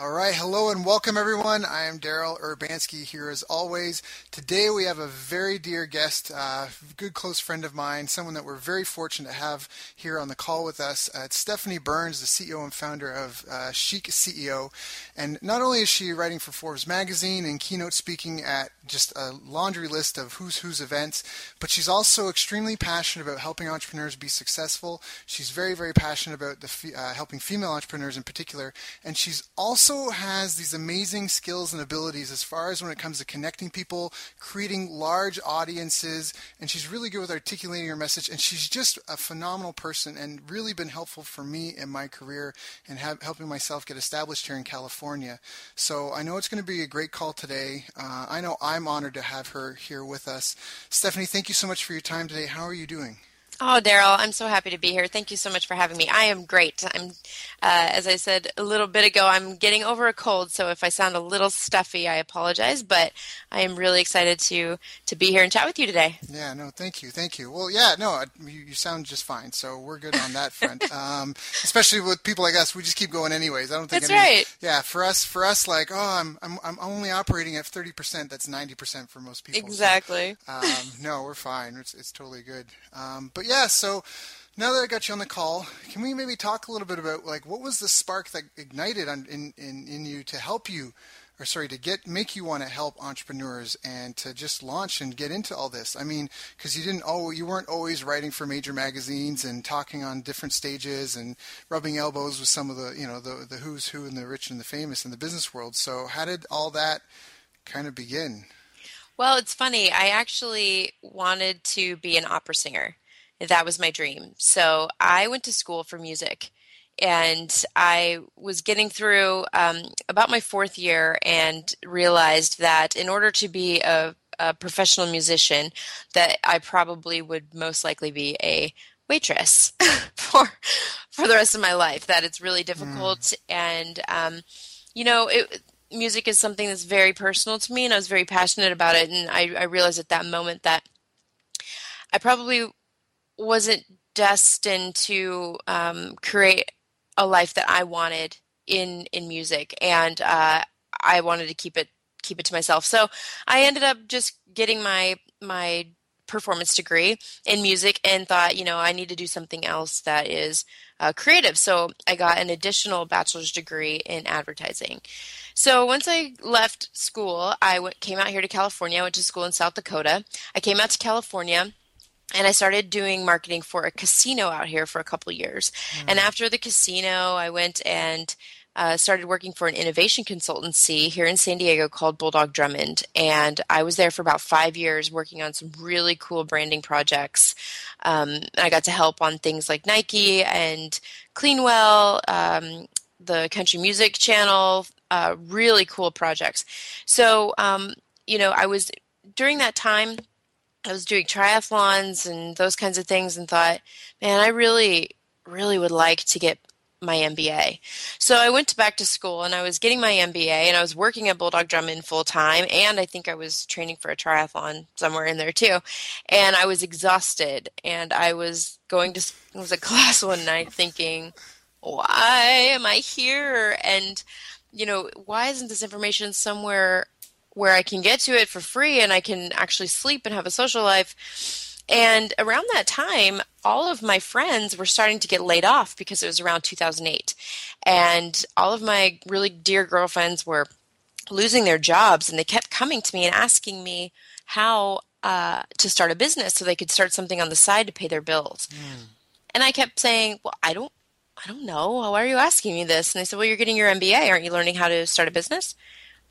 All right, hello and welcome everyone. I am Daryl Urbanski here as always. Today we have a very dear guest, uh, good close friend of mine, someone that we're very fortunate to have here on the call with us. Uh, it's Stephanie Burns, the CEO and founder of uh, Chic CEO. And not only is she writing for Forbes magazine and keynote speaking at just a laundry list of who's who's events, but she's also extremely passionate about helping entrepreneurs be successful. She's very, very passionate about the uh, helping female entrepreneurs in particular. And she's also also has these amazing skills and abilities as far as when it comes to connecting people, creating large audiences, and she's really good with articulating her message. And she's just a phenomenal person and really been helpful for me in my career and helping myself get established here in California. So I know it's going to be a great call today. Uh, I know I'm honored to have her here with us. Stephanie, thank you so much for your time today. How are you doing? Oh, Daryl, I'm so happy to be here. Thank you so much for having me. I am great. I'm, uh, as I said a little bit ago, I'm getting over a cold, so if I sound a little stuffy, I apologize. But I am really excited to to be here and chat with you today. Yeah, no, thank you, thank you. Well, yeah, no, you, you sound just fine, so we're good on that front. um, especially with people like us, we just keep going anyways. I don't think that's any, right. Yeah, for us, for us, like, oh, I'm I'm I'm only operating at thirty percent. That's ninety percent for most people. Exactly. So, um, no, we're fine. It's it's totally good. Um, but yeah, so now that I got you on the call, can we maybe talk a little bit about like what was the spark that ignited on, in, in in you to help you, or sorry, to get make you want to help entrepreneurs and to just launch and get into all this? I mean, because you didn't oh you weren't always writing for major magazines and talking on different stages and rubbing elbows with some of the you know the the who's who and the rich and the famous in the business world. So how did all that kind of begin? Well, it's funny. I actually wanted to be an opera singer that was my dream. So I went to school for music and I was getting through um, about my fourth year and realized that in order to be a, a, professional musician, that I probably would most likely be a waitress for for the rest of my life. That it's really difficult, mm. and um, you know, it, music is something that's very personal to me, and I was very passionate about it. And I, I realized at that moment that I probably wasn't destined to um, create a life that I wanted in in music, and uh, I wanted to keep it keep it to myself. So I ended up just getting my my performance degree in music and thought, you know, I need to do something else that is uh, creative. So I got an additional bachelor's degree in advertising. So once I left school, I came out here to California. I went to school in South Dakota. I came out to California and I started doing marketing for a casino out here for a couple years. Mm. And after the casino, I went and uh, started working for an innovation consultancy here in San Diego called Bulldog Drummond. And I was there for about five years working on some really cool branding projects. Um, I got to help on things like Nike and Cleanwell, um, the country music channel, uh, really cool projects. So, um, you know, I was during that time I was doing triathlons and those kinds of things and thought, man, I really, really would like to get my MBA. So I went back to school and I was getting my MBA and I was working at Bulldog Drummond full time and I think I was training for a triathlon somewhere in there too. And I was exhausted and I was going to it was a class one night thinking, why am I here? And you know, why isn't this information somewhere where I can get to it for free and I can actually sleep and have a social life. And around that time, all of my friends were starting to get laid off because it was around 2008. And all of my really dear girlfriends were losing their jobs and they kept coming to me and asking me how uh, to start a business so they could start something on the side to pay their bills. Mm. And I kept saying, well, I don't, I don't know. Why are you asking me this? And they said, well, you're getting your MBA. Aren't you learning how to start a business?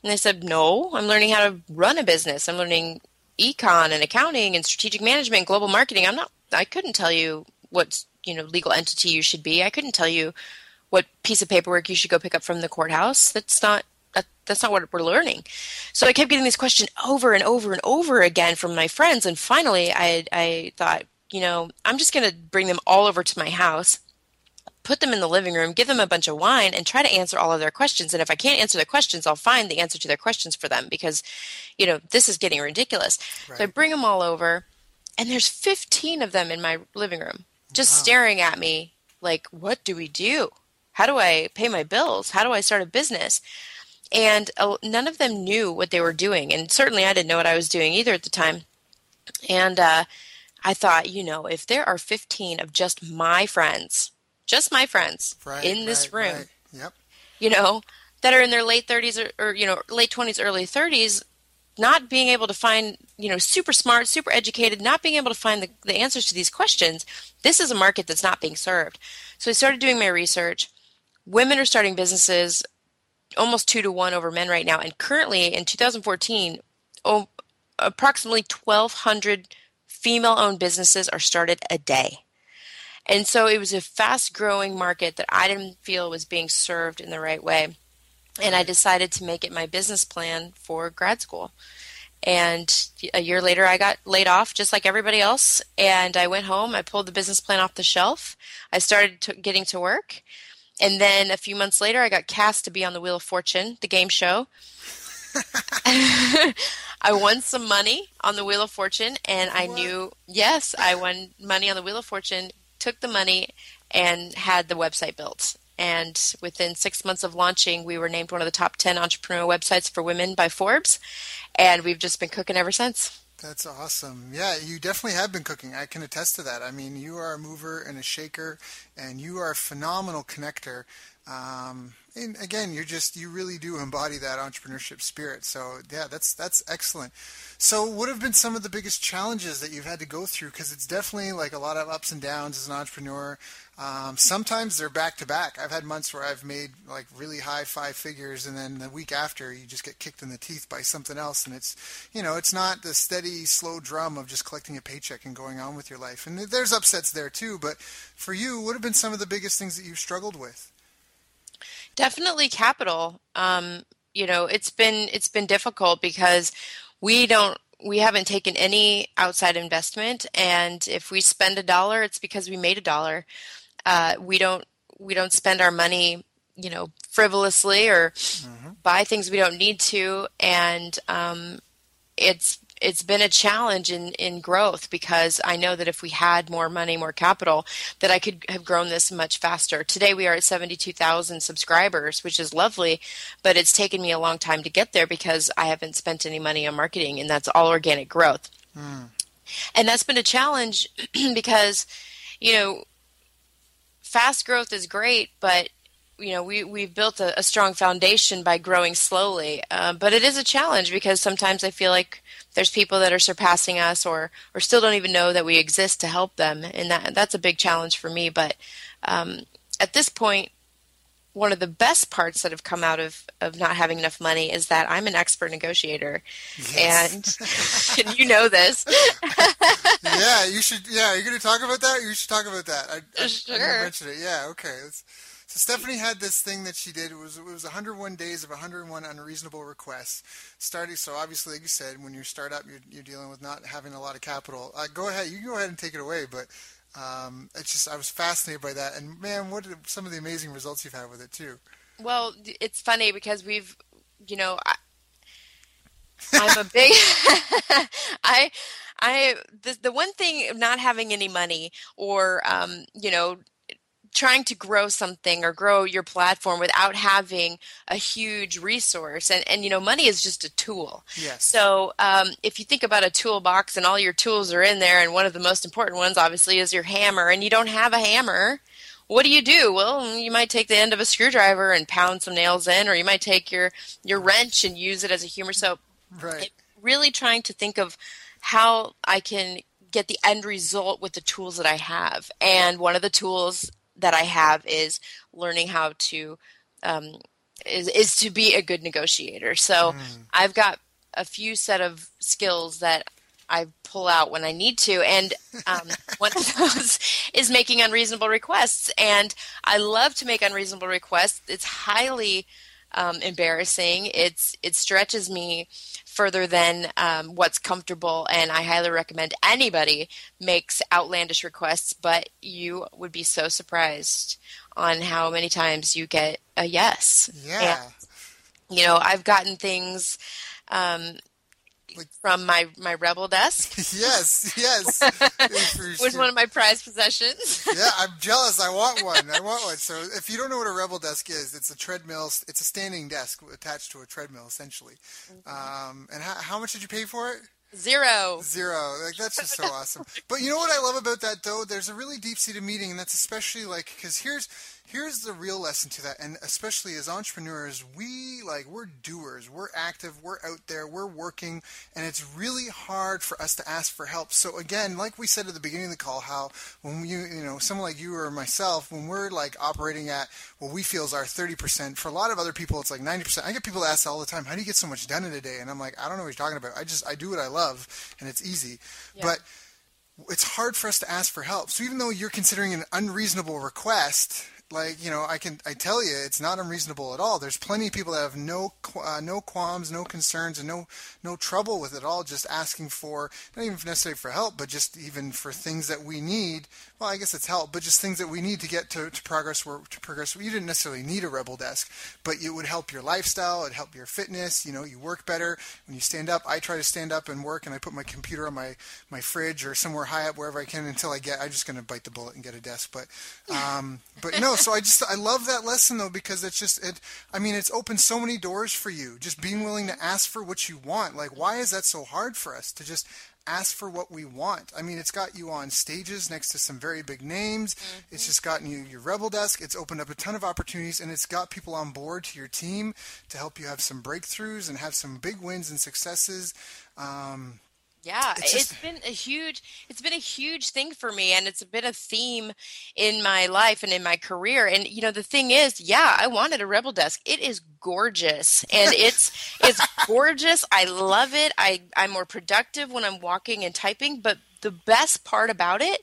And I said, No, I'm learning how to run a business. I'm learning econ and accounting and strategic management and global marketing. I'm not I couldn't tell you what you know legal entity you should be. I couldn't tell you what piece of paperwork you should go pick up from the courthouse. That's not that, that's not what we're learning. So I kept getting this question over and over and over again from my friends, and finally I I thought, you know, I'm just going to bring them all over to my house put them in the living room, give them a bunch of wine, and try to answer all of their questions. And if I can't answer their questions, I'll find the answer to their questions for them because, you know, this is getting ridiculous. Right. So I bring them all over, and there's 15 of them in my living room just wow. staring at me like, what do we do? How do I pay my bills? How do I start a business? And uh, none of them knew what they were doing. And certainly I didn't know what I was doing either at the time. And uh, I thought, you know, if there are 15 of just my friends just my friends right, in this right, room. Right. Yep. You know, that are in their late 30s or, or, you know, late 20s, early 30s, not being able to find, you know, super smart, super educated, not being able to find the, the answers to these questions. This is a market that's not being served. So I started doing my research. Women are starting businesses almost two to one over men right now. And currently in 2014, oh, approximately 1,200 female owned businesses are started a day. And so it was a fast growing market that I didn't feel was being served in the right way. And I decided to make it my business plan for grad school. And a year later, I got laid off just like everybody else. And I went home, I pulled the business plan off the shelf, I started to getting to work. And then a few months later, I got cast to be on the Wheel of Fortune, the game show. I won some money on the Wheel of Fortune, and I what? knew, yes, I won money on the Wheel of Fortune, took the money and had the website built. And within six months of launching, we were named one of the top 10 entrepreneurial websites for women by Forbes. And we've just been cooking ever since. That's awesome. Yeah, you definitely have been cooking. I can attest to that. I mean, you are a mover and a shaker, and you are a phenomenal connector. Um, and again, you're just you really do embody that entrepreneurship spirit. So yeah, that's that's excellent. So what have been some of the biggest challenges that you've had to go through? Because it's definitely like a lot of ups and downs as an entrepreneur. Um, sometimes they're back to back. I've had months where I've made like really high five figures, and then the week after you just get kicked in the teeth by something else, and it's you know it's not the steady, slow drum of just collecting a paycheck and going on with your life. And there's upsets there too. But for you, what have been some of the biggest things that you've struggled with? Definitely capital. Um, you know, it's been it's been difficult because we don't we haven't taken any outside investment, and if we spend a dollar, it's because we made a dollar. Uh, we don't we don't spend our money, you know, frivolously or mm-hmm. buy things we don't need to, and um, it's it's been a challenge in, in growth because I know that if we had more money, more capital, that I could have grown this much faster. Today we are at 72,000 subscribers, which is lovely, but it's taken me a long time to get there because I haven't spent any money on marketing and that's all organic growth. Mm. And that's been a challenge because, you know, fast growth is great, but you know we we've built a, a strong foundation by growing slowly uh, but it is a challenge because sometimes i feel like there's people that are surpassing us or or still don't even know that we exist to help them and that that's a big challenge for me but um, at this point one of the best parts that have come out of, of not having enough money is that I'm an expert negotiator, yes. and, and you know this. yeah, you should. Yeah, you're going to talk about that. You should talk about that. I, I, sure. I mentioned it. Yeah, okay. So Stephanie had this thing that she did. It was it was 101 days of 101 unreasonable requests. Starting so obviously, like you said, when you start up, you're, you're dealing with not having a lot of capital. Uh, go ahead, you can go ahead and take it away. But um, it's just I was fascinated by that, and man, what are some of the amazing results you've had with it too. Well, it's funny because we've, you know, I, I'm a big, I, I the the one thing of not having any money or um, you know trying to grow something or grow your platform without having a huge resource and and you know money is just a tool yes. so um, if you think about a toolbox and all your tools are in there and one of the most important ones obviously is your hammer and you don't have a hammer what do you do well you might take the end of a screwdriver and pound some nails in or you might take your your wrench and use it as a humor so right really trying to think of how i can get the end result with the tools that I have. And one of the tools that I have is learning how to um, is is to be a good negotiator. So mm. I've got a few set of skills that I pull out when I need to, and um, one of those is making unreasonable requests. And I love to make unreasonable requests. It's highly um, embarrassing. It's it stretches me further than um, what's comfortable, and I highly recommend anybody makes outlandish requests. But you would be so surprised on how many times you get a yes. Yeah. And, you know, I've gotten things um, like, from my my rebel desk. yes, yes. it was one of my prized possessions. yeah, I'm jealous. I want one. I want one. So if you don't know what a rebel desk is, it's a treadmill. It's a standing desk attached to a treadmill, essentially. Mm-hmm. Um, and how, how much did you pay for it? Zero. Zero. Like that's just so awesome. But you know what I love about that though? There's a really deep seated meaning, and that's especially like because here's here's the real lesson to that and especially as entrepreneurs we like we're doers. We're active. We're out there. We're working. And it's really hard for us to ask for help. So again like we said at the beginning of the call how when you you know someone like you or myself when we're like operating at what we feel is our 30% for a lot of other people it's like 90% i get people ask all the time how do you get so much done in a day? And i'm like i don't know what you're talking about. I just i do what i love and it's easy yeah. but it's hard for us to ask for help. So even though you're considering an unreasonable request, like you know i can i tell you it's not unreasonable at all there's plenty of people that have no uh, no qualms no concerns and no no trouble with it all just asking for not even necessarily for help but just even for things that we need well i guess it's help but just things that we need to get to, to progress where to progress you didn't necessarily need a rebel desk but it would help your lifestyle it'd help your fitness you know you work better when you stand up i try to stand up and work and i put my computer on my my fridge or somewhere high up wherever i can until i get i'm just going to bite the bullet and get a desk but um but no so I just I love that lesson though because it's just it. I mean, it's opened so many doors for you. Just being willing to ask for what you want. Like, why is that so hard for us to just ask for what we want. I mean, it's got you on stages next to some very big names. Mm-hmm. It's just gotten you your Rebel Desk. It's opened up a ton of opportunities, and it's got people on board to your team to help you have some breakthroughs and have some big wins and successes. Um, yeah, it's, just... it's been a huge it's been a huge thing for me and it's been a theme in my life and in my career. And you know, the thing is, yeah, I wanted a Rebel Desk. It is gorgeous and it's it's gorgeous. I love it. I I'm more productive when I'm walking and typing, but the best part about it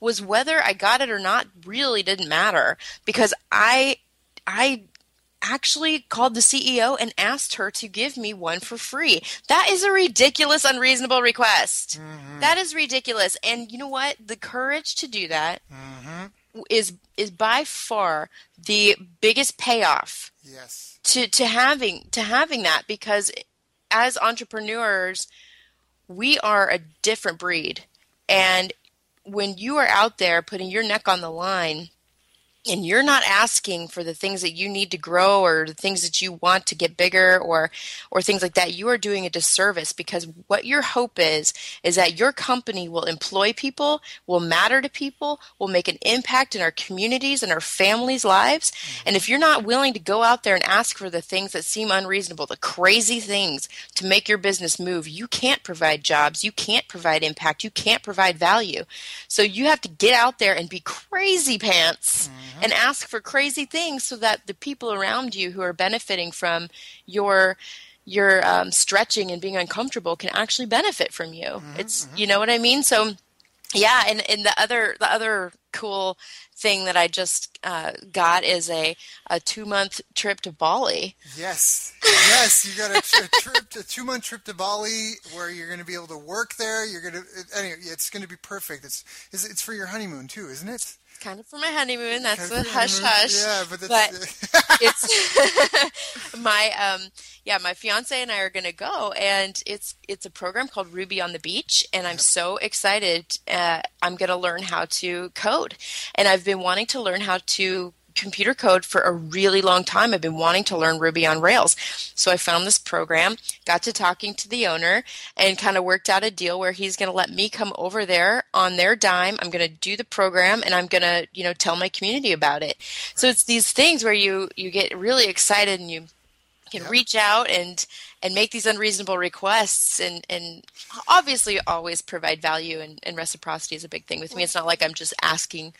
was whether I got it or not really didn't matter because I I actually called the CEO and asked her to give me one for free. That is a ridiculous, unreasonable request. Mm-hmm. That is ridiculous. And you know what? The courage to do that mm-hmm. is is by far the biggest payoff. Yes. To to having to having that because as entrepreneurs, we are a different breed. And when you are out there putting your neck on the line and you're not asking for the things that you need to grow or the things that you want to get bigger or or things like that you are doing a disservice because what your hope is is that your company will employ people will matter to people will make an impact in our communities and our families lives. And if you're not willing to go out there and ask for the things that seem unreasonable the crazy things to make your business move you can't provide jobs you can't provide impact you can't provide value. So you have to get out there and be crazy pants mm-hmm mm-hmm. and ask for crazy things so that the people around you who are benefiting from your your um, stretching and being uncomfortable can actually benefit from you. Mm-hmm, it's mm-hmm. you know what I mean. So yeah, and and the other the other cool thing that I just uh, got is a, a two month trip to Bali. Yes, yes, you got a, a trip, a two month trip to Bali where you're going to be able to work there. You're going to anyway, it's going to be perfect. It's it's for your honeymoon too, isn't it? Kind of for my honeymoon. That's kind the hush hush. Yeah, but, but it's my um yeah, my fiance and I are going to go, and it's it's a program called Ruby on the Beach, and I'm so excited. Uh, I'm going to learn how to code, and I've been wanting to learn how to computer code for a really long time. I've been wanting to learn Ruby on Rails. So I found this program, got to talking to the owner, and kind of worked out a deal where he's going to let me come over there on their dime. I'm going to do the program and I'm going to, you know, tell my community about it. So it's these things where you you get really excited and you can yep. reach out and and make these unreasonable requests and and obviously always provide value and, and reciprocity is a big thing with me it's not like i'm just asking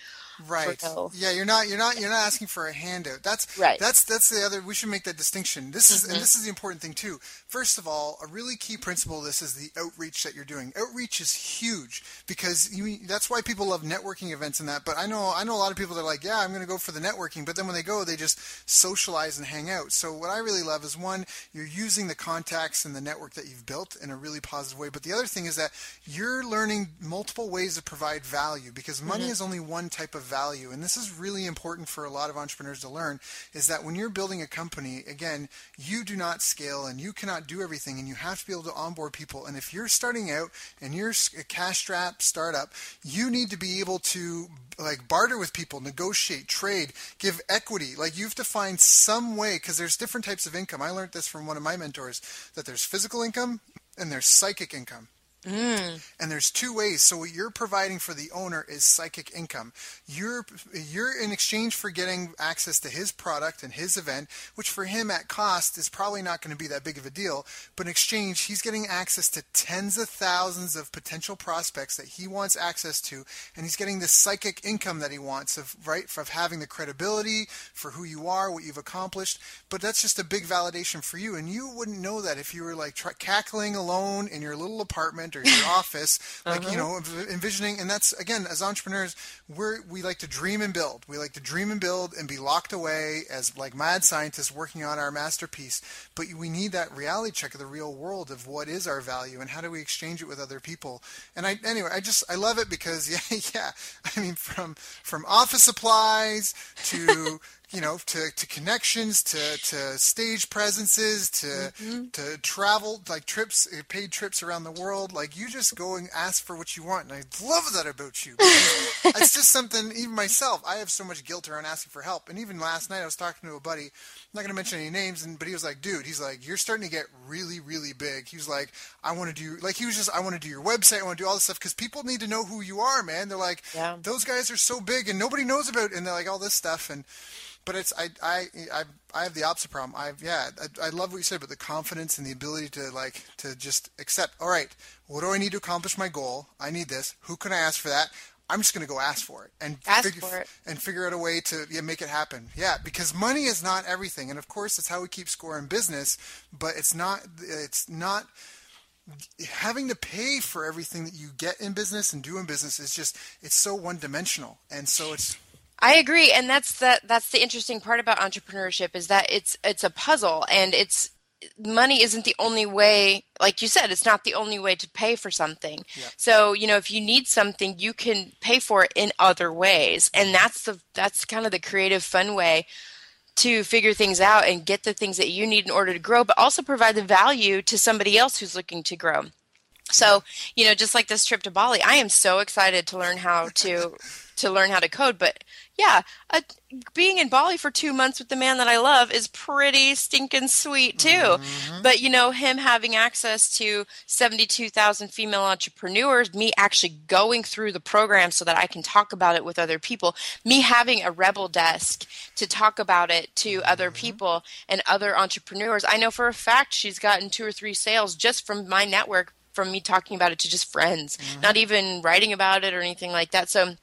Right. No. Yeah, you're not you're not you're not asking for a handout. That's right. That's that's the other. We should make that distinction. This is mm-hmm. and this is the important thing too. First of all, a really key principle of this is the outreach that you're doing. Outreach is huge because you, that's why people love networking events and that. But I know I know a lot of people that are like, yeah, I'm going to go for the networking, but then when they go, they just socialize and hang out. So what I really love is one, you're using the contacts and the network that you've built in a really positive way. But the other thing is that you're learning multiple ways to provide value because money mm-hmm. is only one type of value, and this is really important for a lot of entrepreneurs to learn. Is that when you're building a company, again, you do not scale and you cannot do everything, and you have to be able to onboard people. And if you're starting out and you're a cash strap startup, you need to be able to like barter with people, negotiate, trade, give equity. Like you have to find some way because there's different types of income. I learned this from one of my mentors that there's physical income and there's psychic income. Mm. And there's two ways. So what you're providing for the owner is psychic income. You're you're in exchange for getting access to his product and his event, which for him at cost is probably not going to be that big of a deal. But in exchange, he's getting access to tens of thousands of potential prospects that he wants access to, and he's getting the psychic income that he wants of right of having the credibility for who you are, what you've accomplished. But that's just a big validation for you, and you wouldn't know that if you were like tra- cackling alone in your little apartment or your office, like uh-huh. you know, envisioning. And that's again, as entrepreneurs, we're we like to dream and build. We like to dream and build and be locked away as like mad scientists working on our masterpiece. But we need that reality check of the real world of what is our value and how do we exchange it with other people. And I anyway, I just I love it because yeah, yeah. I mean, from from office supplies to you know, to, to connections, to, to stage presences, to mm-hmm. to travel like trips, uh, paid trips around the world. Like you just go and ask for what you want, and I love that about you. it's just something. Even myself, I have so much guilt around asking for help. And even last night, I was talking to a buddy. I'm not going to mention any names, and but he was like, "Dude, he's like, you're starting to get really, really big." He was like, "I want to do like he was just, I want to do your website, I want to do all this stuff because people need to know who you are, man. They're like, yeah. those guys are so big, and nobody knows about, it. and they're like all this stuff and." But it's I I I, I have the opposite problem. I yeah I, I love what you said about the confidence and the ability to like to just accept. All right, what do I need to accomplish my goal? I need this. Who can I ask for that? I'm just going to go ask for it and ask figure for it. and figure out a way to yeah, make it happen. Yeah, because money is not everything, and of course it's how we keep score in business. But it's not. It's not having to pay for everything that you get in business and do in business is just it's so one dimensional, and so it's I agree, and that's the that's the interesting part about entrepreneurship is that it's it's a puzzle, and it's money isn't the only way. Like you said, it's not the only way to pay for something. Yeah. So you know, if you need something, you can pay for it in other ways, and that's the that's kind of the creative, fun way to figure things out and get the things that you need in order to grow, but also provide the value to somebody else who's looking to grow. So, you know, just like this trip to Bali, I am so excited to learn how to to learn how to code, but yeah, uh, being in Bali for two months with the man that I love is pretty stinking sweet too. Mm-hmm. But you know, him having access to 72,000 female entrepreneurs, me actually going through the program so that I can talk about it with other people, me having a rebel desk to talk about it to mm-hmm. other people and other entrepreneurs. I know for a fact she's gotten two or three sales just from my network from me talking about it to just friends, mm-hmm. not even writing about it or anything like that. So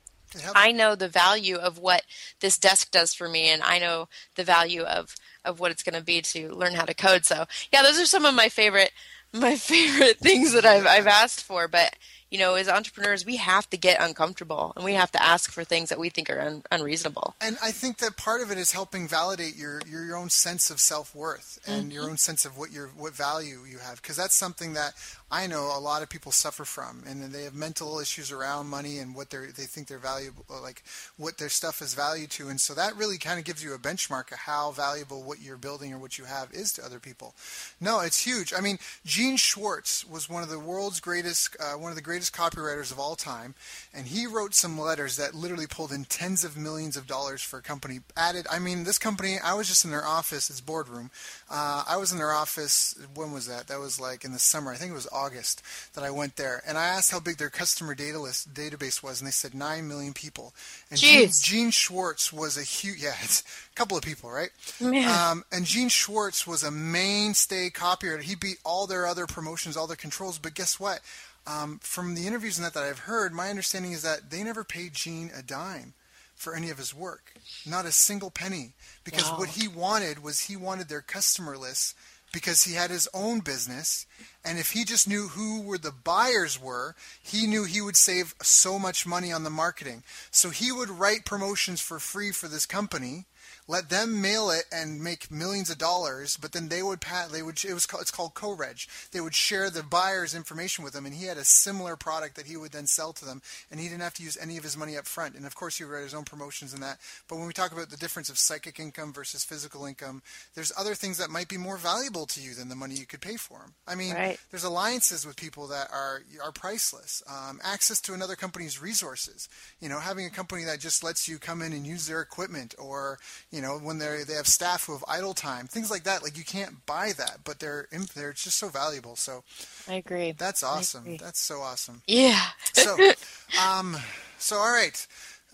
I know the value of what this desk does for me, and I know the value of of what it's going to be to learn how to code. So yeah, those are some of my favorite my favorite things that I've I've asked for. But you know, as entrepreneurs, we have to get uncomfortable and we have to ask for things that we think are un- unreasonable. And I think that part of it is helping validate your your, your own sense of self worth and mm-hmm. your own sense of what your what value you have, because that's something that I know a lot of people suffer from, and they have mental issues around money and what they they think they're valuable, like what their stuff is valued to, and so that really kind of gives you a benchmark of how valuable what you're building or what you have is to other people. No, it's huge. I mean, Gene Schwartz was one of the world's greatest, uh, one of the greatest copywriters of all time, and he wrote some letters that literally pulled in tens of millions of dollars for a company. Added, I mean, this company, I was just in their office, its boardroom. Uh, I was in their office. When was that? That was like in the summer. I think it was August that I went there, and I asked how big their customer data list database was, and they said nine million people. And Gene, Gene, Schwartz was a huge, yeah, it's a couple of people, right? Yeah. Um, and Gene Schwartz was a mainstay copywriter. He beat all their other promotions, all their controls. But guess what? Um, from the interviews and that that I've heard, my understanding is that they never paid Gene a dime for any of his work. Not a single penny. Because wow. what he wanted was he wanted their customer list because he had his own business and if he just knew who were the buyers were he knew he would save so much money on the marketing. So he would write promotions for free for this company let them mail it and make millions of dollars, but then they would pat they would it was called, it's called co-reg. They would share the buyer's information with them, and he had a similar product that he would then sell to them, and he didn't have to use any of his money up front. And of course, he would write his own promotions and that. But when we talk about the difference of psychic income versus physical income, there's other things that might be more valuable to you than the money you could pay for them. I mean, right. there's alliances with people that are are priceless. Um, access to another company's resources. You know, having a company that just lets you come in and use their equipment, or you know, when they they have staff who have idle time, things like that. Like you can't buy that, but they're they're just so valuable. So I agree. That's awesome. Agree. That's so awesome. Yeah. so, um, so all right.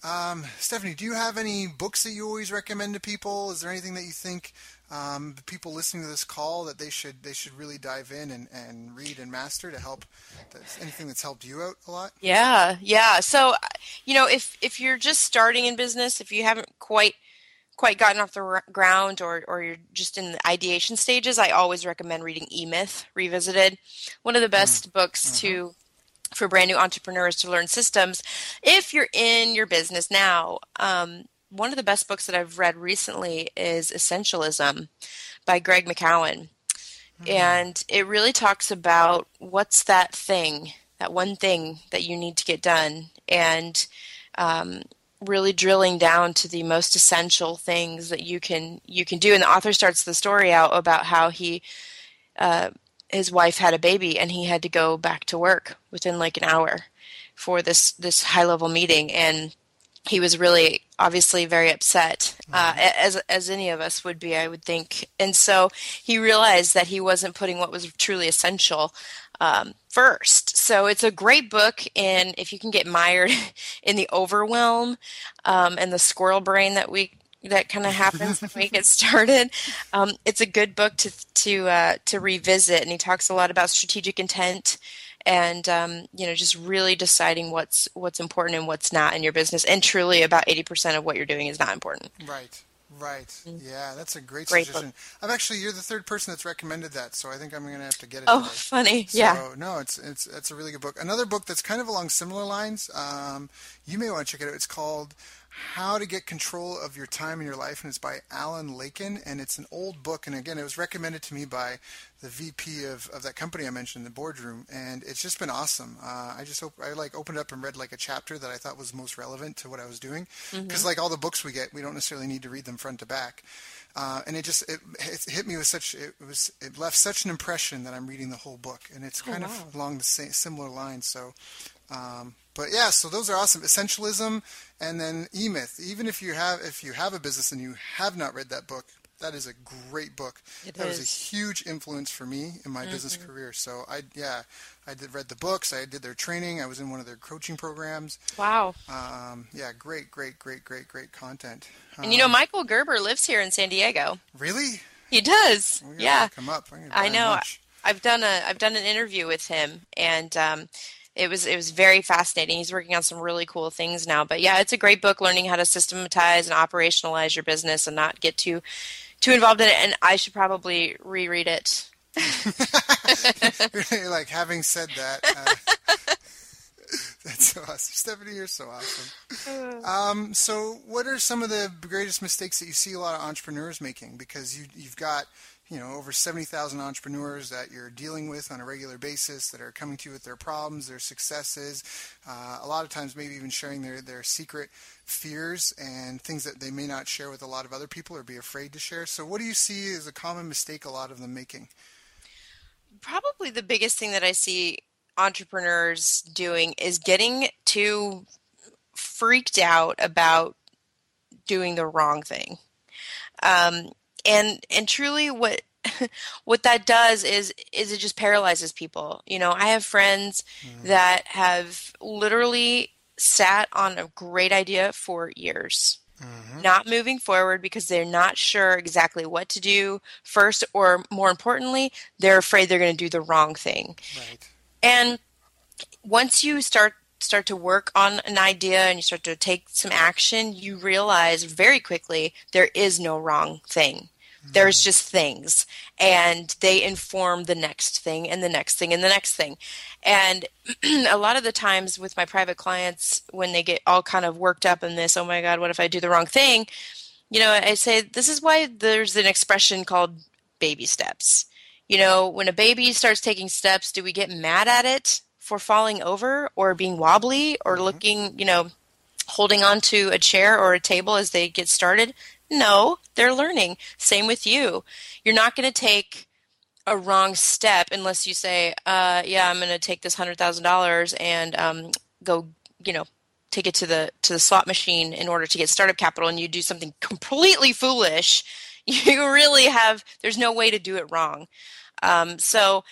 Um, Stephanie, do you have any books that you always recommend to people? Is there anything that you think um, people listening to this call that they should they should really dive in and, and read and master to help anything that's helped you out a lot? Yeah, yeah. So, you know, if if you're just starting in business, if you haven't quite quite gotten off the ground or, or you're just in the ideation stages, I always recommend reading E Myth Revisited. One of the best mm-hmm. books mm-hmm. to for brand new entrepreneurs to learn systems. If you're in your business now, um, one of the best books that I've read recently is Essentialism by Greg McKeown. Mm-hmm. And it really talks about what's that thing, that one thing that you need to get done. And um, really drilling down to the most essential things that you can you can do. And the author starts the story out about how he uh, his wife had a baby and he had to go back to work within like an hour for this this high level meeting. And he was really obviously very upset uh, mm-hmm. as as any of us would be i would think. And so he realized that he wasn't putting what was truly essential um, first. So it's a great book, and if you can get mired in the overwhelm um, and the squirrel brain that we that kind of happens when we get started, um, it's a good book to to uh, to revisit. And he talks a lot about strategic intent and um, you know just really deciding what's what's important and what's not in your business and truly about 80% of what you're doing is not important right Right. Mm. Yeah, that's a great, great suggestion. Book. I've actually you're the third person that's recommended that, so I think I'm going to have to get it. Oh, today. funny. So, yeah. No, it's it's it's a really good book. Another book that's kind of along similar lines. Um, you may want to check it out. It's called how to Get Control of Your Time in Your Life, and it's by Alan Lakein, and it's an old book. And again, it was recommended to me by the VP of, of that company I mentioned in the boardroom, and it's just been awesome. Uh, I just op- I like opened up and read like a chapter that I thought was most relevant to what I was doing, because mm-hmm. like all the books we get, we don't necessarily need to read them front to back. Uh, and it just it, it, hit me with such it was it left such an impression that I'm reading the whole book, and it's oh, kind oh, wow. of along the same similar lines. So um, but yeah, so those are awesome. Essentialism and then E Myth. Even if you have if you have a business and you have not read that book, that is a great book. It that is. was a huge influence for me in my mm-hmm. business career. So I yeah, I did read the books. I did their training. I was in one of their coaching programs. Wow. Um, yeah, great, great, great, great, great content. And you know, um, Michael Gerber lives here in San Diego. Really? He does. yeah. Come up. I know. I've done a I've done an interview with him, and um, it was it was very fascinating. He's working on some really cool things now. But yeah, it's a great book learning how to systematize and operationalize your business and not get too too involved in it. And I should probably reread it. like having said that. Uh, that's so awesome, Stephanie. You're so awesome. Um, so, what are some of the greatest mistakes that you see a lot of entrepreneurs making? Because you, you've got you know over 70,000 entrepreneurs that you're dealing with on a regular basis that are coming to you with their problems, their successes, uh, a lot of times maybe even sharing their, their secret fears and things that they may not share with a lot of other people or be afraid to share. So what do you see as a common mistake a lot of them making? Probably the biggest thing that I see entrepreneurs doing is getting too freaked out about doing the wrong thing. Um, and and truly what what that does is is it just paralyzes people you know i have friends mm. that have literally sat on a great idea for years mm-hmm. not moving forward because they're not sure exactly what to do first or more importantly they're afraid they're going to do the wrong thing right. and once you start start to work on an idea and you start to take some action, you realize very quickly there is no wrong thing. There's mm-hmm. just things, and they inform the next thing, and the next thing, and the next thing. And a lot of the times with my private clients, when they get all kind of worked up in this, oh my God, what if I do the wrong thing? You know, I say this is why there's an expression called baby steps. You know, when a baby starts taking steps, do we get mad at it for falling over or being wobbly or mm-hmm. looking, you know, holding on to a chair or a table as they get started? No, they're learning. Same with you. You're not going to take a wrong step unless you say, uh, "Yeah, I'm going to take this hundred thousand dollars and um, go, you know, take it to the to the slot machine in order to get startup capital," and you do something completely foolish. You really have. There's no way to do it wrong. Um, so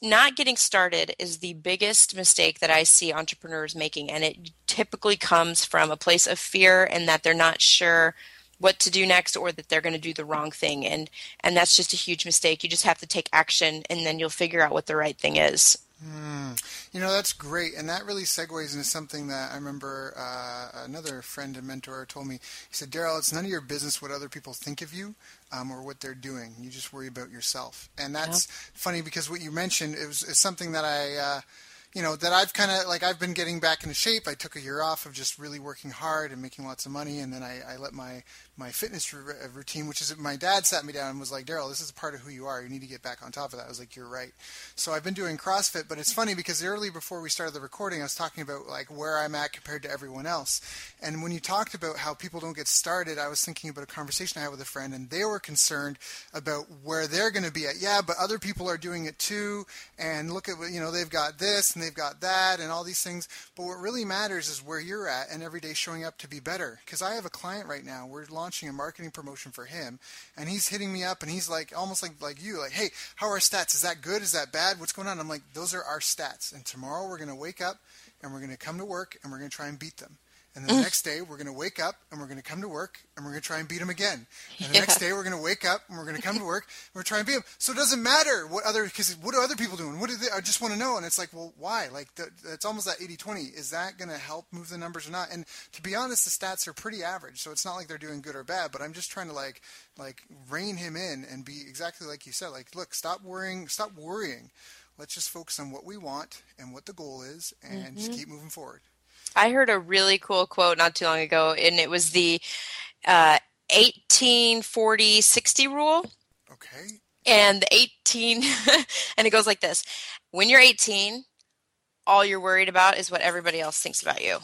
not getting started is the biggest mistake that I see entrepreneurs making, and it typically comes from a place of fear and that they're not sure what to do next or that they're going to do the wrong thing and and that's just a huge mistake. You just have to take action and then you'll figure out what the right thing is mm. you know that's great and that really segues into something that i remember uh, another friend and mentor told me he said daryl it's none of your business what other people think of you um, or what they're doing you just worry about yourself and that's funny because what you mentioned it was something that i uh, you know that I've kind of like I've been getting back into shape. I took a year off of just really working hard and making lots of money, and then I, I let my my fitness routine, which is my dad sat me down and was like, Daryl, this is a part of who you are. You need to get back on top of that. I was like, you're right. So I've been doing CrossFit, but it's funny because early before we started the recording, I was talking about like where I'm at compared to everyone else. And when you talked about how people don't get started, I was thinking about a conversation I had with a friend, and they were concerned about where they're going to be at. Yeah, but other people are doing it too, and look at what you know they've got this and they've got that and all these things. But what really matters is where you're at and every day showing up to be better. Because I have a client right now. We're launching a marketing promotion for him, and he's hitting me up, and he's like, almost like like you, like, hey, how are our stats? Is that good? Is that bad? What's going on? I'm like, those are our stats, and tomorrow we're to wake up and we're to come to work and we're to try and beat them. And the mm. next day, we're going to wake up and we're going to come to work and we're going to try and beat them again. And the yeah. next day, we're going to wake up and we're going to come to work and we're trying to beat them. So it doesn't matter what other, because what are other people doing? What do they, I just want to know. And it's like, well, why? Like, the, it's almost that 80 20. Is that going to help move the numbers or not? And to be honest, the stats are pretty average. So it's not like they're doing good or bad, but I'm just trying to like, like rein him in and be exactly like you said. Like, look, stop worrying, stop worrying. Let's just focus on what we want and what the goal is and mm-hmm. just keep moving forward. I heard a really cool quote not too long ago, and it was the uh, 1840 60 rule. Okay. And the 18, and it goes like this When you're 18, all you're worried about is what everybody else thinks about you.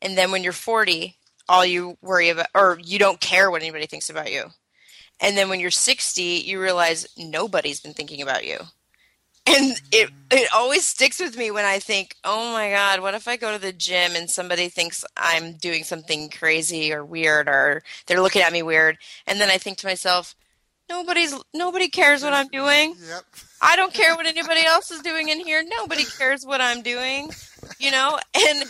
And then when you're 40, all you worry about, or you don't care what anybody thinks about you. And then when you're 60, you realize nobody's been thinking about you and it it always sticks with me when I think, "Oh my god, what if I go to the gym and somebody thinks I'm doing something crazy or weird or they're looking at me weird?" And then I think to myself, "Nobody's nobody cares what I'm doing. Yep. I don't care what anybody else is doing in here. Nobody cares what I'm doing." you know and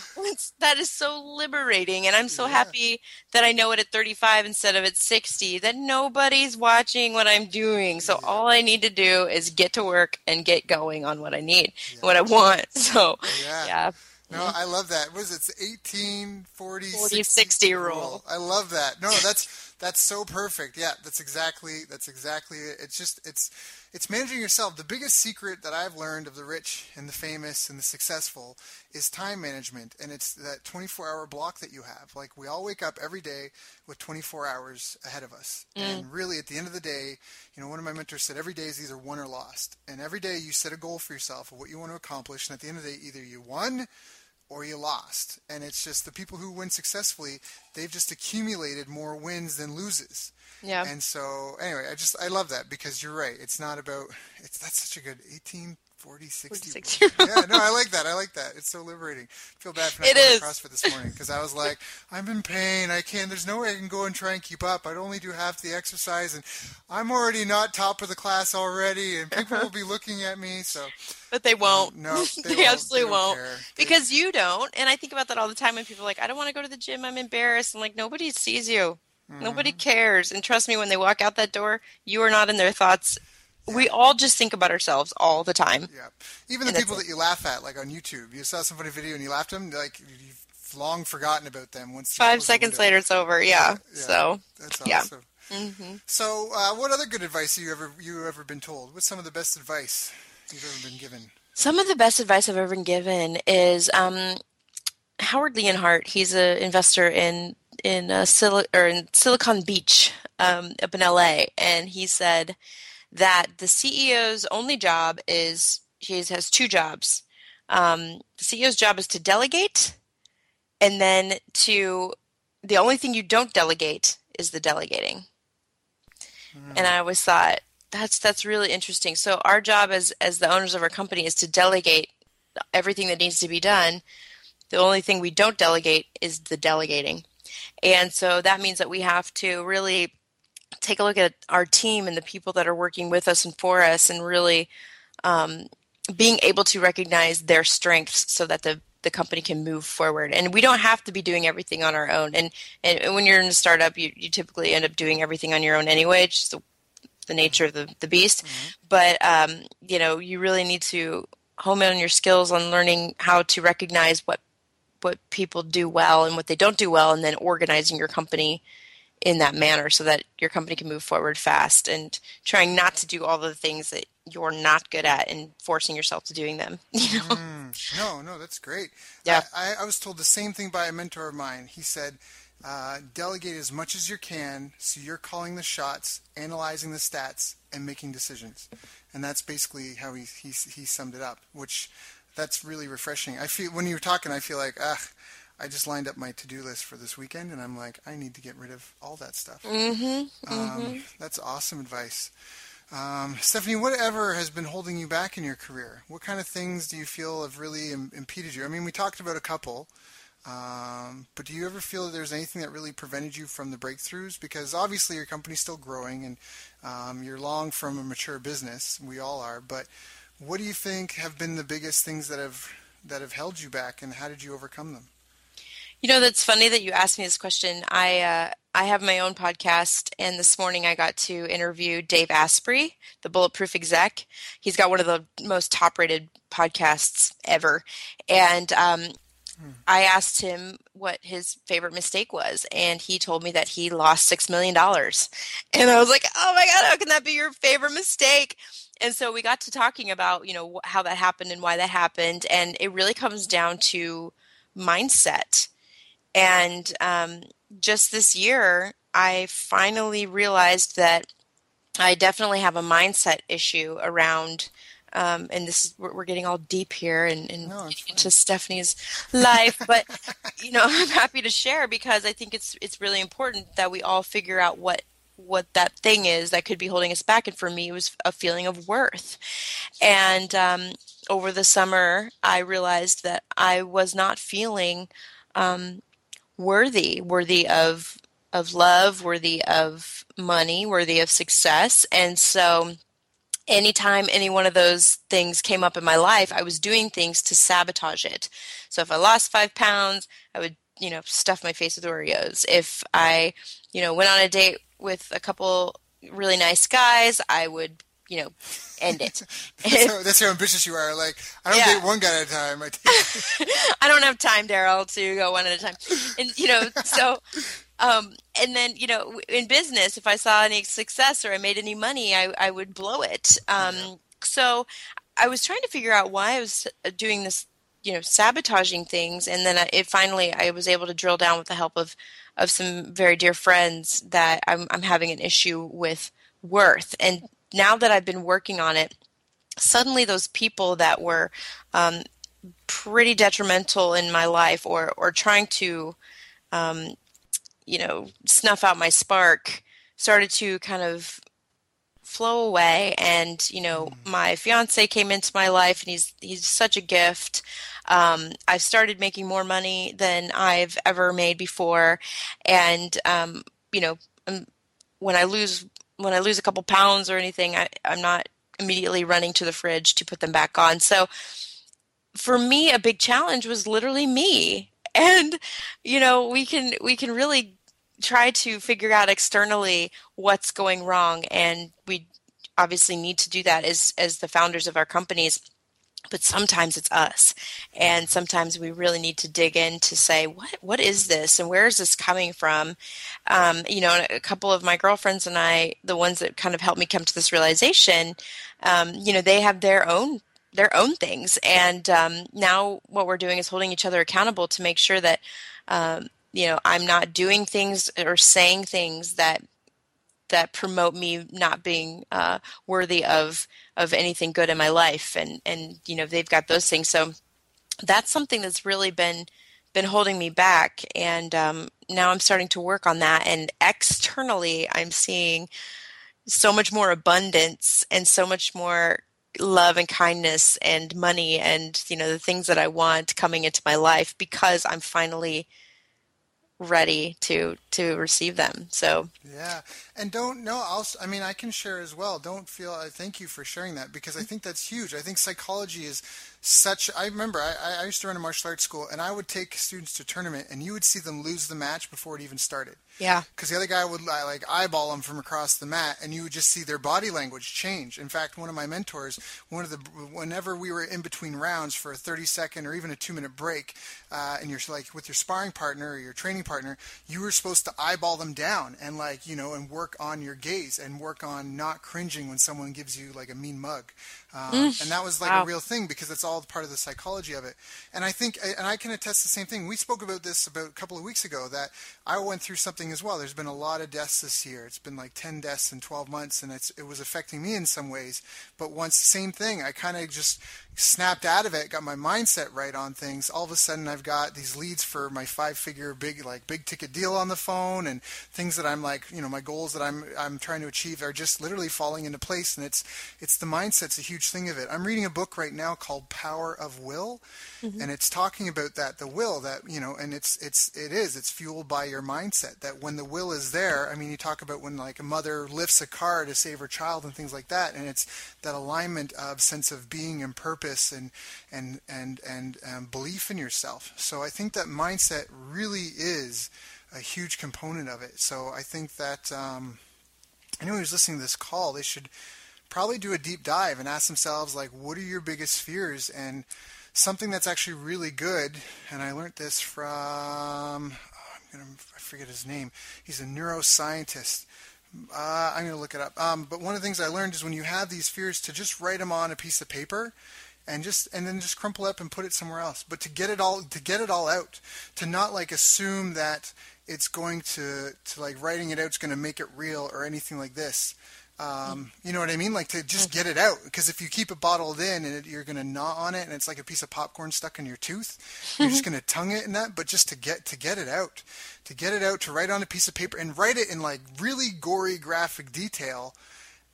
that is so liberating and i'm so yeah. happy that i know it at 35 instead of at 60 that nobody's watching what i'm doing so yeah. all i need to do is get to work and get going on what i need yeah. what i want so yeah, no, I love that. Was it 18, 40, 40 60, 60 rule. rule? I love that. No, that's that's so perfect. Yeah, that's exactly that's exactly it. It's just it's it's managing yourself. The biggest secret that I've learned of the rich and the famous and the successful is time management. And it's that 24 hour block that you have. Like we all wake up every day with 24 hours ahead of us. Mm. And really, at the end of the day, you know, one of my mentors said every day is either won or lost. And every day you set a goal for yourself of what you want to accomplish. And at the end of the day, either you won or you lost. And it's just the people who win successfully, they've just accumulated more wins than loses. Yeah. And so anyway, I just I love that because you're right. It's not about it's that's such a good 18 40 60. 60 yeah, no, I like that. I like that. It's so liberating. I feel bad for not going CrossFit this morning because I was like, I'm in pain. I can't. There's no way I can go and try and keep up. I'd only do half the exercise, and I'm already not top of the class already, and people will be looking at me. So, but they won't. Um, no, they, they absolutely they won't care. because you don't. And I think about that all the time when people are like, I don't want to go to the gym. I'm embarrassed. I'm like, nobody sees you. Mm-hmm. Nobody cares. And trust me, when they walk out that door, you are not in their thoughts we all just think about ourselves all the time. Yeah. Even the people that you laugh at, like on YouTube, you saw some funny video and you laughed at them, like you've long forgotten about them. Once five seconds later, it's over. Yeah. yeah. So that's awesome. Yeah. Mm-hmm. So, uh, what other good advice have you ever you ever been told? What's some of the best advice you've ever been given? Some of the best advice I've ever been given is um, Howard Leonhardt. He's an investor in in uh, Sil- or in Silicon Beach um, up in LA, and he said that the CEO's only job is he has two jobs. Um, the CEO's job is to delegate, and then to the only thing you don't delegate is the delegating. Mm. And I always thought that's that's really interesting. So our job as as the owners of our company is to delegate everything that needs to be done. The only thing we don't delegate is the delegating. And so that means that we have to really take a look at our team and the people that are working with us and for us and really um, being able to recognize their strengths so that the the company can move forward. And we don't have to be doing everything on our own. And and when you're in a startup you, you typically end up doing everything on your own anyway it's just the, the nature of the, the beast. Mm-hmm. but um, you know you really need to home in on your skills on learning how to recognize what what people do well and what they don't do well and then organizing your company in that manner so that your company can move forward fast and trying not to do all the things that you're not good at and forcing yourself to doing them you know? Mm, no no that's great. Yeah. I, I, was told the same thing by a mentor of mine. He said uh, delegate as much as you can so you're calling the shots analyzing the stats and making decisions. And that's basically how he, he, he summed it up which that's really refreshing. I feel when you were talking i feel like ah I just lined up my to-do list for this weekend, and I'm like, I need to get rid of all that stuff. Mm-hmm, um, mm-hmm. That's awesome advice. Um, Stephanie, whatever has been holding you back in your career? What kind of things do you feel have really Im- impeded you? I mean, we talked about a couple, um, but do you ever feel that there's anything that really prevented you from the breakthroughs? Because obviously your company's still growing, and um, you're long from a mature business. We all are, but what do you think have been the biggest things that have that have held you back, and how did you overcome them? You know, that's funny that you asked me this question. I uh, I have my own podcast, and this morning I got to interview Dave Asprey, the Bulletproof exec. He's got one of the most top-rated podcasts ever, and um, hmm. I asked him what his favorite mistake was, and he told me that he lost six million dollars. And I was like, "Oh my god, how can that be your favorite mistake?" And so we got to talking about, you know, how that happened and why that happened, and it really comes down to mindset and um, just this year, I finally realized that I definitely have a mindset issue around. Um, and this is we're, getting all deep here and, and no, into Stephanie's life, but you know I'm happy to share because I think it's it's really important that we all figure out what what that thing is that could be holding us back. And for me, it was a feeling of worth. And um, over the summer, I realized that I was not feeling um, worthy, worthy of of love, worthy of money, worthy of success. And so anytime any one of those things came up in my life, I was doing things to sabotage it. So if I lost five pounds, I would, you know, stuff my face with Oreos. If I, you know, went on a date with a couple really nice guys, I would you know, end it. that's, how, that's, how, ambitious you are. Like, I don't yeah. date one guy at a time. I, I don't have time, Daryl, to go one at a time. And, you know, so, um, and then, you know, in business, if I saw any success or I made any money, I, I would blow it. Um, yeah. So I was trying to figure out why I was uh, doing this, you know, sabotaging things. And then it finally, I was able to drill down with the help of, of some very dear friends that I'm, I'm having an issue with worth and now that I've been working on it, suddenly those people that were um, pretty detrimental in my life or, or trying to, um, you know, snuff out my spark started to kind of flow away and you know mm. my fiance came into my life and he's he's such a gift um, i've started making more money than i've ever made before and um, you know um, when i lose when I lose a couple pounds or anything, I, I'm not immediately running to the fridge to put them back on. So for me, a big challenge was literally me. And, you know, we can, we can really try to figure out externally what's going wrong. And we, obviously need to do that as as the founders of our companies but sometimes it's us. And sometimes we really need to dig in to say what what is this? And where is this coming from? Um, you know a couple of my girlfriends and i the ones that kind of helped me come to this realization um, you know they have their own their own things. And um, now what we're doing is holding each other accountable to make sure that um, you know i'm not doing things or saying things that that promote me not being uh, worthy of of anything good in my life and and you know they've got those things. So that's something that's really been been holding me back and um, now i'm starting to work on that. And externally i'm seeing so much more abundance and so much more love and kindness and money and you know the things that i want coming into my life because i'm finally ready to to receive them. So yeah and don't no i'll i mean i can share as well don't feel i thank you for sharing that because i think that's huge i think psychology is such i remember I, I used to run a martial arts school and i would take students to tournament and you would see them lose the match before it even started yeah. Because the other guy would like eyeball them from across the mat, and you would just see their body language change. In fact, one of my mentors, one of the, whenever we were in between rounds for a 30 second or even a two minute break, uh, and you're like with your sparring partner or your training partner, you were supposed to eyeball them down and like you know and work on your gaze and work on not cringing when someone gives you like a mean mug. Um, mm. And that was like wow. a real thing because it's all part of the psychology of it. And I think, and I can attest the same thing. We spoke about this about a couple of weeks ago that I went through something as well. There's been a lot of deaths this year. It's been like 10 deaths in 12 months, and it's it was affecting me in some ways. But once, same thing. I kind of just snapped out of it, got my mindset right on things. All of a sudden, I've got these leads for my five-figure big like big ticket deal on the phone, and things that I'm like, you know, my goals that I'm I'm trying to achieve are just literally falling into place. And it's it's the mindset's a huge thing of it. I'm reading a book right now called Power of Will, mm-hmm. and it's talking about that the will that you know, and it's it's it is it's fueled by your mindset. That when the will is there, I mean, you talk about when like a mother lifts a car to save her child and things like that, and it's that alignment of sense of being and purpose purpose and and and and um, belief in yourself. So I think that mindset really is a huge component of it. So I think that um, anyone who's listening to this call, they should probably do a deep dive and ask themselves like, what are your biggest fears and something that's actually really good. And I learned this from oh, I'm gonna I forget his name. He's a neuroscientist. Uh, I'm to look it up. Um, but one of the things I learned is when you have these fears, to just write them on a piece of paper and just and then just crumple up and put it somewhere else but to get it all to get it all out to not like assume that it's going to to like writing it out is going to make it real or anything like this um, mm. you know what I mean? Like to just mm-hmm. get it out because if you keep it bottled in and it, you're going to gnaw on it and it's like a piece of popcorn stuck in your tooth, you're just mm-hmm. going to tongue it in that. But just to get to get it out, to get it out, to write on a piece of paper and write it in like really gory graphic detail,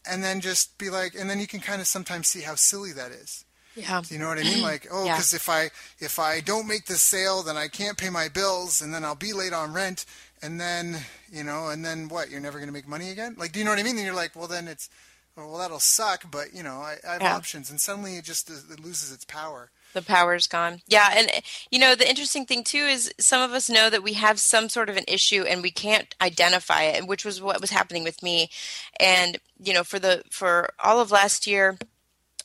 and then just be like, and then you can kind of sometimes see how silly that is. Yeah. You know what I mean? Like, oh, because yeah. if I if I don't make this sale, then I can't pay my bills, and then I'll be late on rent, and then you know, and then what? You're never going to make money again? Like, do you know what I mean? And you're like, well, then it's oh, well, that'll suck, but you know, I, I have yeah. options, and suddenly it just it loses its power. The power's gone. Yeah, and you know the interesting thing too is some of us know that we have some sort of an issue and we can't identify it, which was what was happening with me. And you know, for the for all of last year,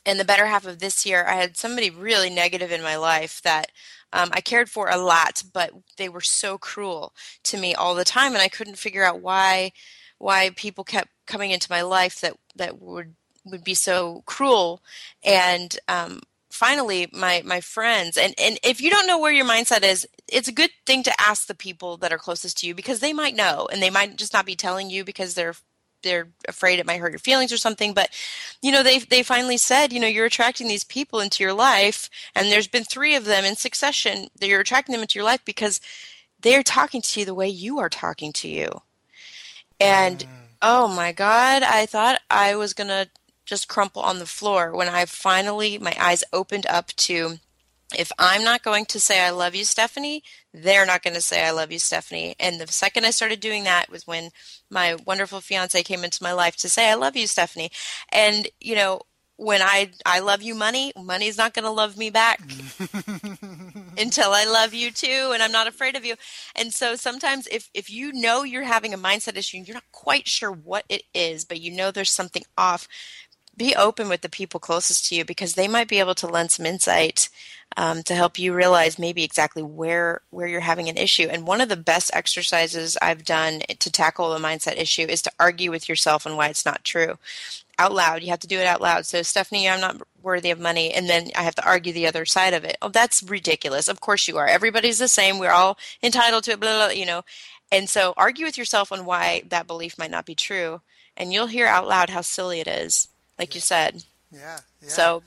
and the better half of this year, I had somebody really negative in my life that um, I cared for a lot, but they were so cruel to me all the time, and I couldn't figure out why why people kept coming into my life that that would would be so cruel. And um, finally, my my friends, and and if you don't know where your mindset is, it's a good thing to ask the people that are closest to you because they might know, and they might just not be telling you because they're they're afraid it might hurt your feelings or something but you know they they finally said you know you're attracting these people into your life and there's been 3 of them in succession that you're attracting them into your life because they're talking to you the way you are talking to you and mm. oh my god i thought i was going to just crumple on the floor when i finally my eyes opened up to if I'm not going to say I love you, Stephanie, they're not going to say I love you, Stephanie. And the second I started doing that was when my wonderful fiance came into my life to say I love you, Stephanie. And you know, when I I love you money, money's not going to love me back. until I love you too and I'm not afraid of you. And so sometimes if if you know you're having a mindset issue and you're not quite sure what it is, but you know there's something off, be open with the people closest to you because they might be able to lend some insight um, to help you realize maybe exactly where where you're having an issue. And one of the best exercises I've done to tackle a mindset issue is to argue with yourself on why it's not true out loud. You have to do it out loud. So, Stephanie, I'm not worthy of money. And then I have to argue the other side of it. Oh, that's ridiculous. Of course you are. Everybody's the same. We're all entitled to it, blah, blah, blah, you know. And so argue with yourself on why that belief might not be true. And you'll hear out loud how silly it is, like yeah. you said. Yeah. yeah. So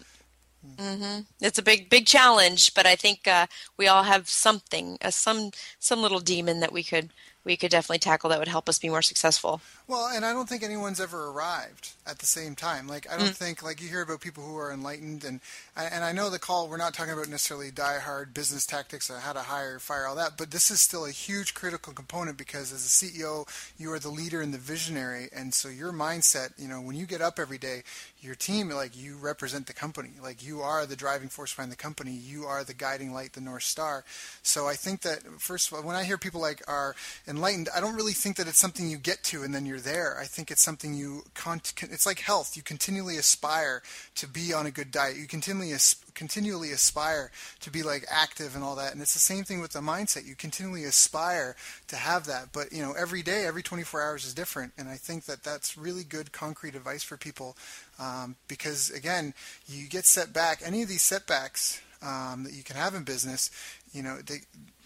Mm-hmm. It's a big, big challenge, but I think uh, we all have something, uh, some, some little demon that we could, we could definitely tackle that would help us be more successful. Well, and I don't think anyone's ever arrived at the same time. Like I don't mm. think like you hear about people who are enlightened, and and I know the call. We're not talking about necessarily die hard business tactics or how to hire, fire, all that. But this is still a huge critical component because as a CEO, you are the leader and the visionary, and so your mindset. You know, when you get up every day, your team like you represent the company. Like you are the driving force behind the company. You are the guiding light, the north star. So I think that first of all, when I hear people like are enlightened, I don't really think that it's something you get to and then you're you're there. I think it's something you con- it's like health. You continually aspire to be on a good diet. You continually as- continually aspire to be like active and all that. And it's the same thing with the mindset. You continually aspire to have that. But you know, every day, every 24 hours is different. And I think that that's really good concrete advice for people um, because again, you get set back. Any of these setbacks um, that you can have in business, you know, they,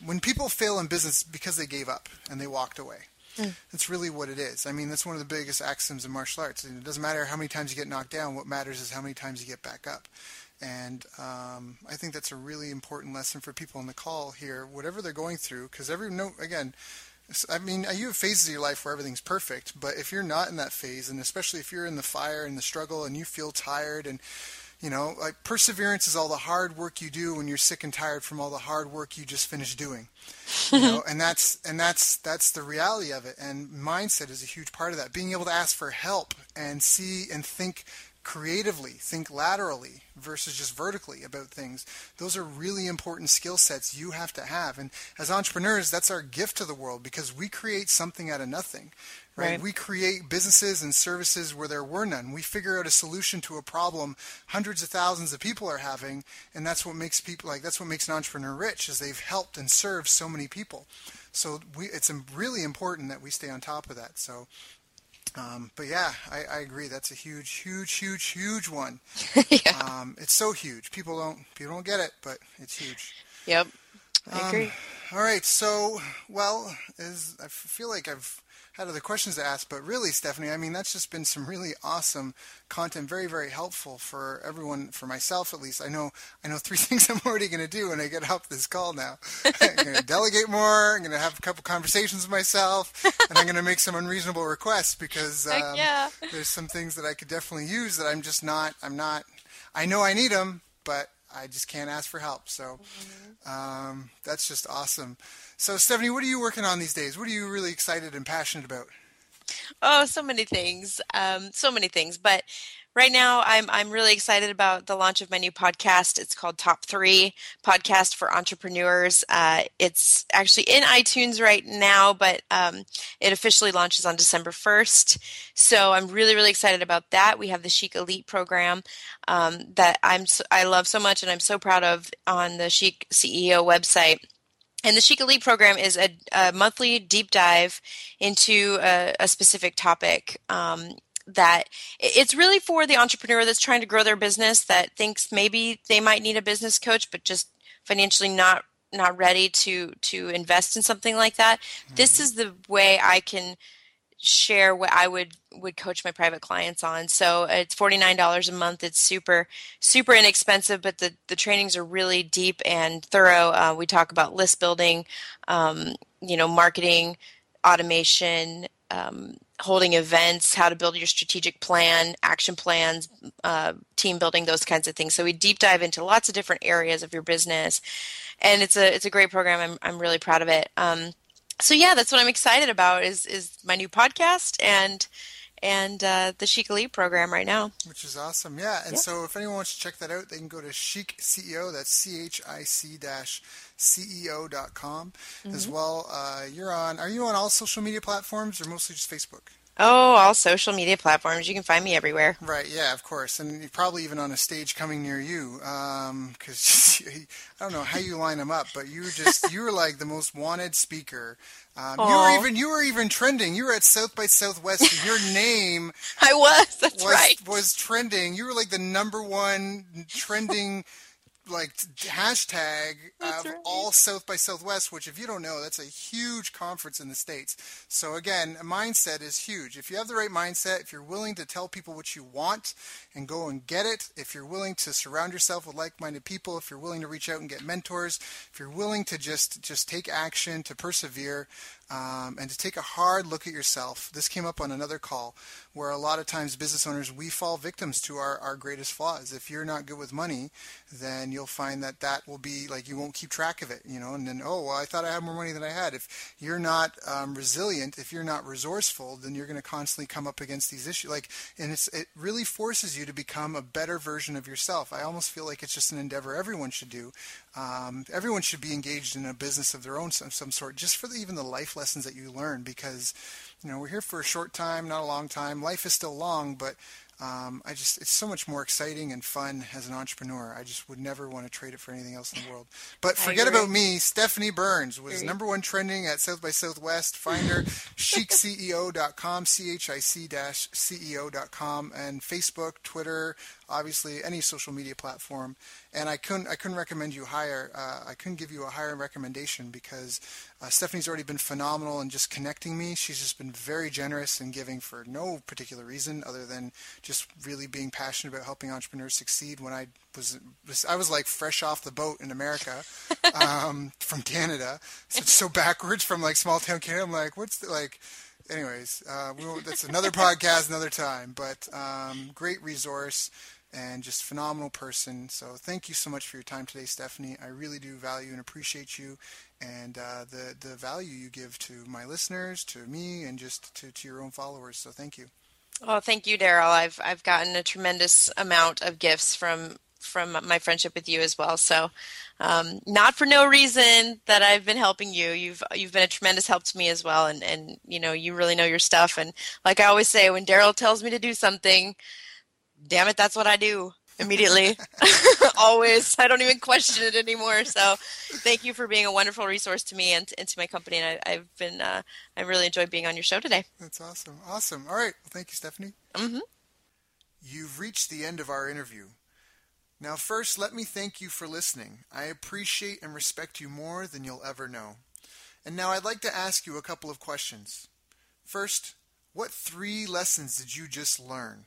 when people fail in business because they gave up and they walked away. Mm. That's really what it is. I mean, that's one of the biggest axioms in martial arts. It doesn't matter how many times you get knocked down. What matters is how many times you get back up. And um, I think that's a really important lesson for people on the call here, whatever they're going through, because every no again. I mean, you have phases of your life where everything's perfect, but if you're not in that phase, and especially if you're in the fire and the struggle, and you feel tired, and you know, like perseverance is all the hard work you do when you're sick and tired from all the hard work you just finished doing. You know, and that's and that's that's the reality of it. And mindset is a huge part of that. Being able to ask for help and see and think creatively, think laterally versus just vertically about things. Those are really important skill sets you have to have. And as entrepreneurs, that's our gift to the world because we create something out of nothing. Right? right? We create businesses and services where there were none. We figure out a solution to a problem hundreds of thousands of people are having, and that's what makes people like that's what makes an entrepreneur rich is they've helped and served so many people. So we, it's really important that we stay on top of that. So um, but yeah, I, I, agree. That's a huge, huge, huge, huge one. yeah. Um, it's so huge. People don't people don't get it, but it's huge. Yep, I um, agree. All right, so well, as I feel like I've had other questions to ask, but really, Stephanie, I mean, that's just been some really awesome content, very, very helpful for everyone, for myself at least. I know, I know three things I'm already going to do when I get off this call now. I'm going to delegate more. I'm going to have a couple conversations with myself, and I'm going to make some unreasonable requests because um, yeah. there's some things that I could definitely use that I'm just not. I'm not. I know I need them, but I just can't ask for help. So mm-hmm. um, that's just awesome. So, Stephanie, what are you working on these days? What are you really excited and passionate about? Oh, so many things. Um, so many things. But right now, I'm I'm really excited about the launch of my new podcast. It's called Top Three Podcast for Entrepreneurs. Uh, it's actually in iTunes right now, but um, it officially launches on December 1st. So I'm really really excited about that. We have the Chic Elite program um, that I'm I love so much, and I'm so proud of on the Chic CEO website and the Chic Elite program is a, a monthly deep dive into a, a specific topic. Um, that it's really for the entrepreneur that's trying to grow their business that thinks maybe they might need a business coach, but just financially not not ready to to invest in something like that. Mm-hmm. This is the way I can share what I would would coach my private clients on. So it's forty nine dollars a month. It's super super inexpensive, but the the trainings are really deep and thorough. Uh, we talk about list building, um, you know, marketing, automation. Um, holding events, how to build your strategic plan, action plans, uh, team building, those kinds of things. So we deep dive into lots of different areas of your business, and it's a it's a great program. I'm I'm really proud of it. Um, so yeah, that's what I'm excited about is is my new podcast and and uh, the Chic Elite program right now. Which is awesome. Yeah. And so if anyone wants to check that out, they can go to Chic CEO. That's C H I C dash CEO.com mm-hmm. as well. Uh, you're on, are you on all social media platforms or mostly just Facebook? Oh, all social media platforms. You can find me everywhere. Right. Yeah, of course. And probably even on a stage coming near you. Because um, I don't know how you line them up, but you were just, you were like the most wanted speaker. Um, you were even, you were even trending. You were at South by Southwest. your name. I was. That's was, right. Was trending. You were like the number one trending like hashtag of right. all South by Southwest, which if you don't know, that's a huge conference in the States. So again, a mindset is huge. If you have the right mindset, if you're willing to tell people what you want and go and get it, if you're willing to surround yourself with like-minded people, if you're willing to reach out and get mentors, if you're willing to just just take action, to persevere, um, and to take a hard look at yourself. This came up on another call where a lot of times business owners, we fall victims to our, our greatest flaws. If you're not good with money, then you'll find that that will be like you won't keep track of it, you know, and then, oh, well, I thought I had more money than I had. If you're not um, resilient, if you're not resourceful, then you're going to constantly come up against these issues. Like, and it's, it really forces you to become a better version of yourself. I almost feel like it's just an endeavor everyone should do. Um, everyone should be engaged in a business of their own some, some sort, just for the, even the life lessons that you learn because you know we're here for a short time not a long time life is still long but um, I just it's so much more exciting and fun as an entrepreneur. I just would never want to trade it for anything else in the world. But forget about me. Stephanie Burns was number one trending at South by Southwest. Find her chicceo.com, c h i c dash ceo.com, and Facebook, Twitter, obviously any social media platform. And I couldn't I couldn't recommend you higher. Uh, I couldn't give you a higher recommendation because uh, Stephanie's already been phenomenal in just connecting me. She's just been very generous and giving for no particular reason other than just really being passionate about helping entrepreneurs succeed. When I was I was like fresh off the boat in America um, from Canada, so so backwards from like small town Canada. I'm like, what's the, like anyways, uh, we that's another podcast, another time. But um, great resource and just phenomenal person. So thank you so much for your time today, Stephanie. I really do value and appreciate you and uh, the the value you give to my listeners, to me, and just to, to your own followers. So thank you. Well, thank you, Daryl. I've I've gotten a tremendous amount of gifts from from my friendship with you as well. So, um, not for no reason that I've been helping you. You've you've been a tremendous help to me as well, and and you know you really know your stuff. And like I always say, when Daryl tells me to do something, damn it, that's what I do immediately. Always. I don't even question it anymore. So thank you for being a wonderful resource to me and, and to my company. And I, have been, uh, I really enjoyed being on your show today. That's awesome. Awesome. All right. Well, thank you, Stephanie. Mm-hmm. You've reached the end of our interview. Now, first, let me thank you for listening. I appreciate and respect you more than you'll ever know. And now I'd like to ask you a couple of questions. First, what three lessons did you just learn?